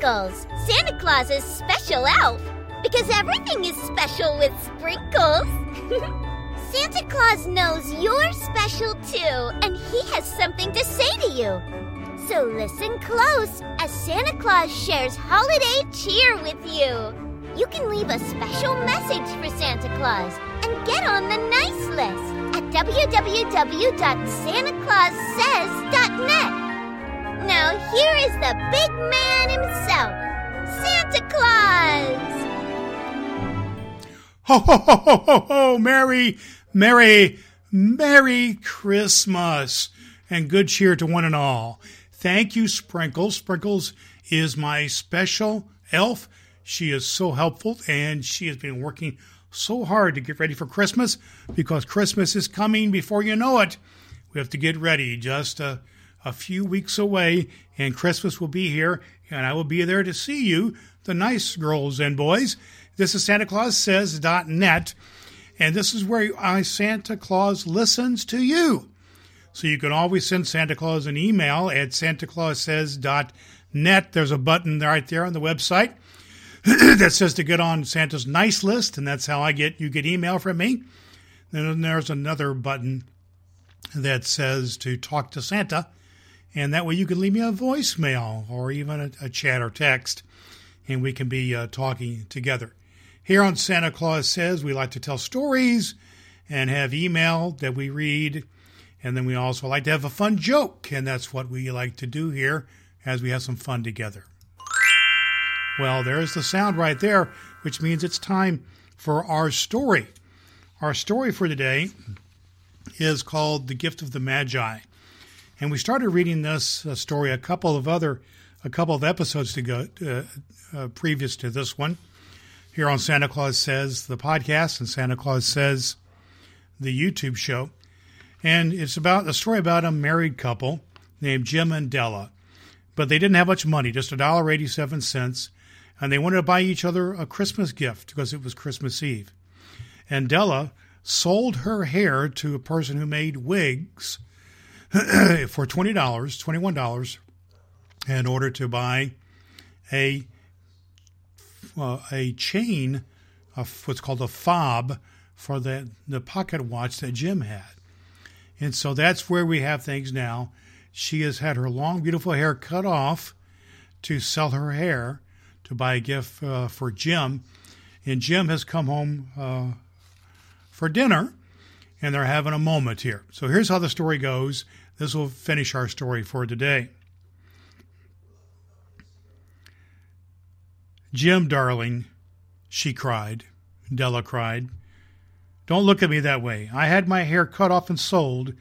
Sprinkles, Santa Claus's special elf. Because everything is special with sprinkles. Santa Claus knows you're special too, and he has something to say to you. So listen close as Santa Claus shares holiday cheer with you. You can leave a special message for Santa Claus and get on the nice list at www.santaclaussays.net. Now, here is the big man himself, Santa Claus! Ho, ho, ho, ho, ho, ho! Merry, Merry, Merry Christmas! And good cheer to one and all. Thank you, Sprinkles. Sprinkles is my special elf. She is so helpful and she has been working so hard to get ready for Christmas because Christmas is coming before you know it. We have to get ready just a, a few weeks away and Christmas will be here and I will be there to see you, the nice girls and boys. This is Santa Claus Says.net and this is where I, Santa Claus listens to you. So you can always send Santa Claus an email at santaclaussays.net. There's a button right there on the website that says to get on Santa's nice list, and that's how I get you get email from me. Then there's another button that says to talk to Santa, and that way you can leave me a voicemail or even a, a chat or text, and we can be uh, talking together. Here on Santa Claus Says, we like to tell stories and have email that we read and then we also like to have a fun joke, and that's what we like to do here as we have some fun together. Well, there's the sound right there, which means it's time for our story. Our story for today is called The Gift of the Magi. And we started reading this uh, story a couple of other, a couple of episodes ago, uh, uh, previous to this one, here on Santa Claus Says, the podcast, and Santa Claus Says, the YouTube show. And it's about a story about a married couple named Jim and Della. But they didn't have much money, just $1.87, and they wanted to buy each other a Christmas gift because it was Christmas Eve. And Della sold her hair to a person who made wigs for $20, $21 in order to buy a uh, a chain of what's called a fob for the, the pocket watch that Jim had. And so that's where we have things now. She has had her long, beautiful hair cut off to sell her hair to buy a gift uh, for Jim. And Jim has come home uh, for dinner, and they're having a moment here. So here's how the story goes. This will finish our story for today. Jim, darling, she cried. Della cried. Don't look at me that way. I had my hair cut off and sold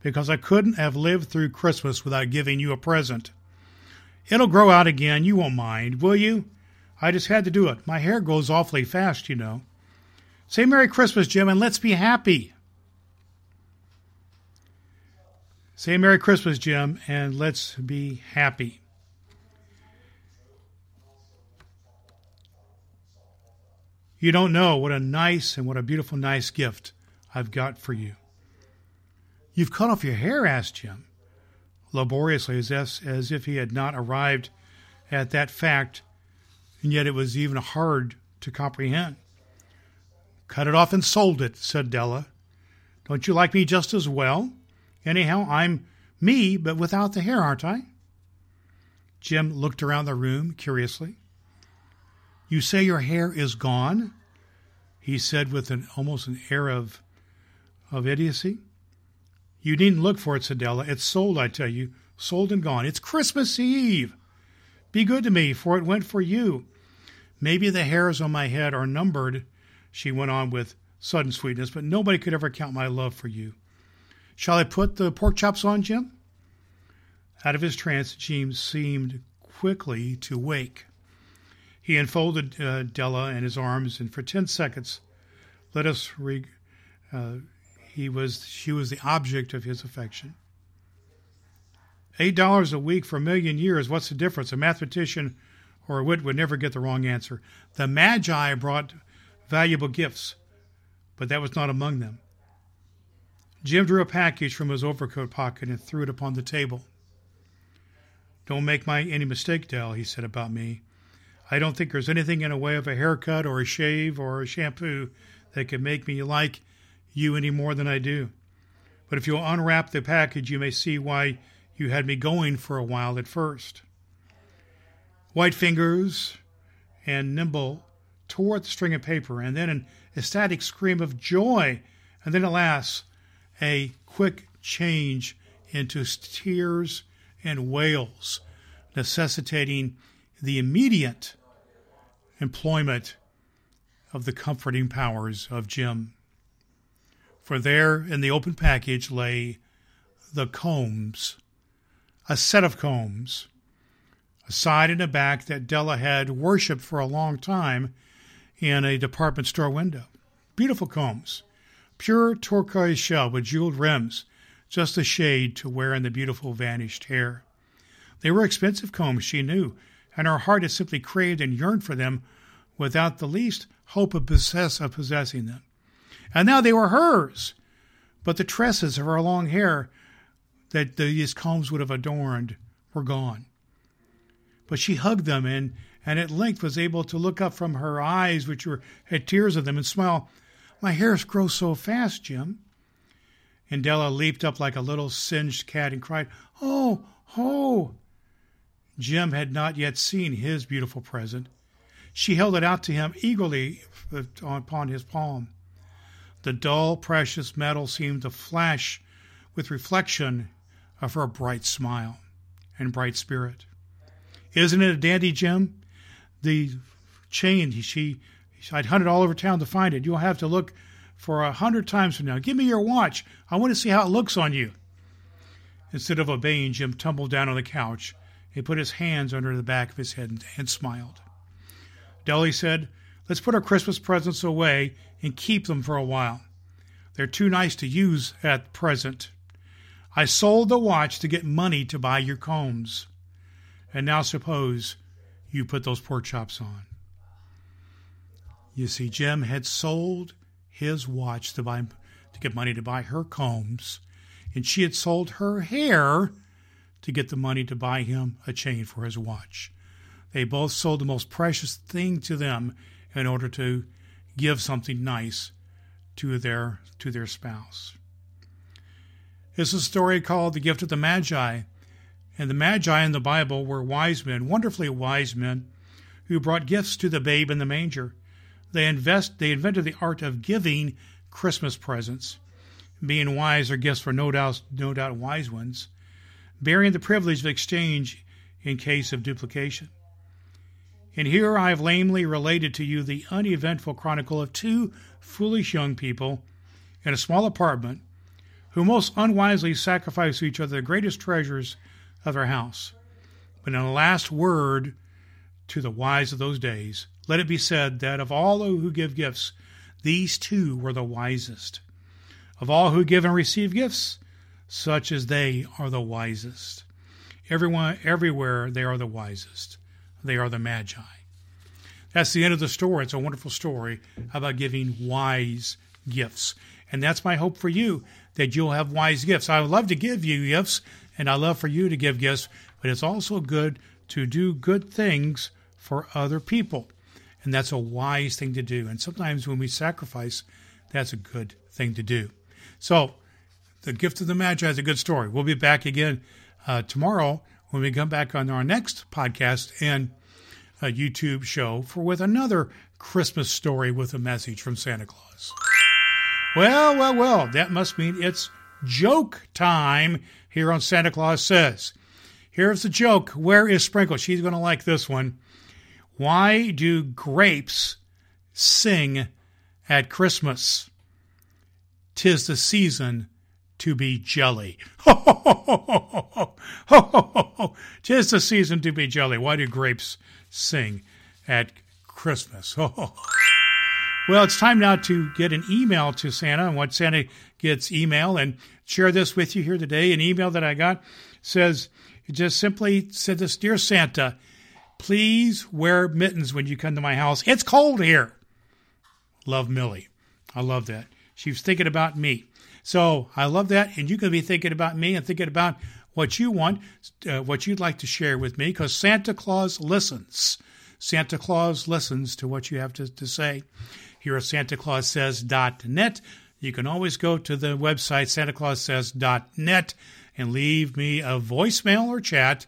because I couldn't have lived through Christmas without giving you a present. It'll grow out again. You won't mind, will you? I just had to do it. My hair grows awfully fast, you know. Say Merry Christmas, Jim, and let's be happy. Say Merry Christmas, Jim, and let's be happy. You don't know what a nice and what a beautiful, nice gift I've got for you. You've cut off your hair, asked Jim, laboriously, as if, he had not arrived at that fact, and yet it was even hard to comprehend. Cut it off and sold it, said Della. Don't you like me just as well? Anyhow, I'm me, but without the hair, aren't I? Jim looked around the room curiously. You say your hair is gone? He said with an almost an air of of idiocy. You needn't look for it, said Della. It's sold, I tell you. Sold and gone. It's Christmas Eve. Be good to me, for it went for you. Maybe the hairs on my head are numbered, she went on with sudden sweetness, but nobody could ever count my love for you. Shall I put the pork chops on, Jim? Out of his trance, Jim seemed quickly to wake. He enfolded uh, Della in his arms, and for ten seconds, let us re- uh, he was she was the object of his affection. Eight dollars a week for a million years. What's the difference? A mathematician or a wit would never get the wrong answer. The Magi brought valuable gifts, but that was not among them. Jim drew a package from his overcoat pocket and threw it upon the table. Don't make my any mistake, Dell, he said about me. I don't think there's anything in a way of a haircut or a shave or a shampoo that can make me like you any more than I do. But if you'll unwrap the package, you may see why you had me going for a while at first. White fingers and nimble tore at the string of paper, and then an ecstatic scream of joy, and then, alas, a quick change into tears and wails, necessitating the immediate employment of the comforting powers of Jim. For there in the open package lay the combs, a set of combs, a side and a back that Della had worshipped for a long time in a department store window. Beautiful combs, pure turquoise shell with jeweled rims, just a shade to wear in the beautiful vanished hair. They were expensive combs, she knew, and her heart had simply craved and yearned for them without the least hope of, possess, of possessing them. And now they were hers, but the tresses of her long hair that these combs would have adorned were gone. But she hugged them and, and at length was able to look up from her eyes, which were had tears in them, and smile. My hairs grow so fast, Jim. And Della leaped up like a little singed cat and cried, Oh, oh! Jim had not yet seen his beautiful present. She held it out to him eagerly uh, upon his palm. The dull, precious metal seemed to flash with reflection of her bright smile and bright spirit. Isn't it a dandy, Jim? The chain she I'd hunted all over town to find it. You'll have to look for a hundred times from now. Give me your watch. I want to see how it looks on you. Instead of obeying, Jim tumbled down on the couch he put his hands under the back of his head and smiled. Della said, Let's put our Christmas presents away and keep them for a while. They're too nice to use at present. I sold the watch to get money to buy your combs. And now suppose you put those pork chops on. You see, Jim had sold his watch to buy to get money to buy her combs, and she had sold her hair to get the money to buy him a chain for his watch. They both sold the most precious thing to them in order to give something nice to their to their spouse. Is a story called The Gift of the Magi. And the Magi in the Bible were wise men, wonderfully wise men, who brought gifts to the babe in the manger. They invest they invented the art of giving Christmas presents. Being wise are gifts for no doubt no doubt wise ones bearing the privilege of exchange in case of duplication. And here I have lamely related to you the uneventful chronicle of two foolish young people in a small apartment who most unwisely sacrificed to each other the greatest treasures of their house. But in a last word to the wise of those days, let it be said that of all who give gifts, these two were the wisest. Of all who give and receive gifts, such as they are the wisest. Everyone, everywhere, they are the wisest. They are the magi. That's the end of the story. It's a wonderful story about giving wise gifts. And that's my hope for you that you'll have wise gifts. I would love to give you gifts, and I love for you to give gifts, but it's also good to do good things for other people. And that's a wise thing to do. And sometimes when we sacrifice, that's a good thing to do. So, the Gift of the Magi is a good story. We'll be back again uh, tomorrow when we come back on our next podcast and YouTube show for with another Christmas story with a message from Santa Claus. Well, well, well, that must mean it's joke time here on Santa Claus Says. Here's the joke. Where is Sprinkle? She's going to like this one. Why do grapes sing at Christmas? Tis the season to be jelly. Ho, ho, ho, Tis the season to be jelly. Why do grapes sing at Christmas? well, it's time now to get an email to Santa. And what Santa gets email and share this with you here today. An email that I got says, just simply said this Dear Santa, please wear mittens when you come to my house. It's cold here. Love Millie. I love that. She was thinking about me. So I love that. And you can be thinking about me and thinking about what you want, uh, what you'd like to share with me, because Santa Claus listens. Santa Claus listens to what you have to, to say. Here at SantaClausSays.net, you can always go to the website SantaClausSays.net and leave me a voicemail or chat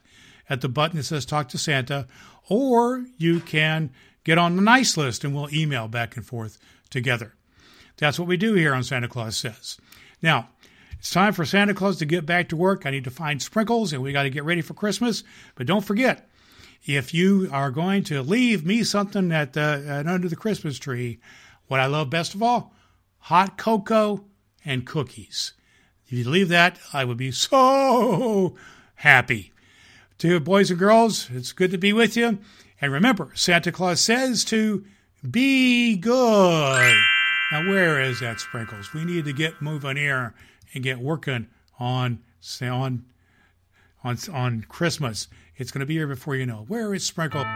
at the button that says Talk to Santa, or you can get on the nice list and we'll email back and forth together. That's what we do here on Santa Claus Says. Now, it's time for Santa Claus to get back to work. I need to find sprinkles and we got to get ready for Christmas. But don't forget, if you are going to leave me something at, the, at under the Christmas tree, what I love best of all, hot cocoa and cookies. If you leave that, I would be so happy. To boys and girls, it's good to be with you. And remember, Santa Claus says to be good. Now, where is that sprinkles? We need to get moving here and get working on on on on Christmas. It's going to be here before you know. Where is Sprinkle?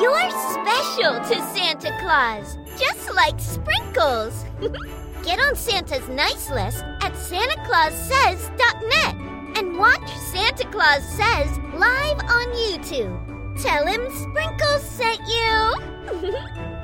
You're special to Santa Claus, just like Sprinkles. get on Santa's nice list at SantaClausSays.net and watch Santa Claus Says live on YouTube. Tell him Sprinkles sent you.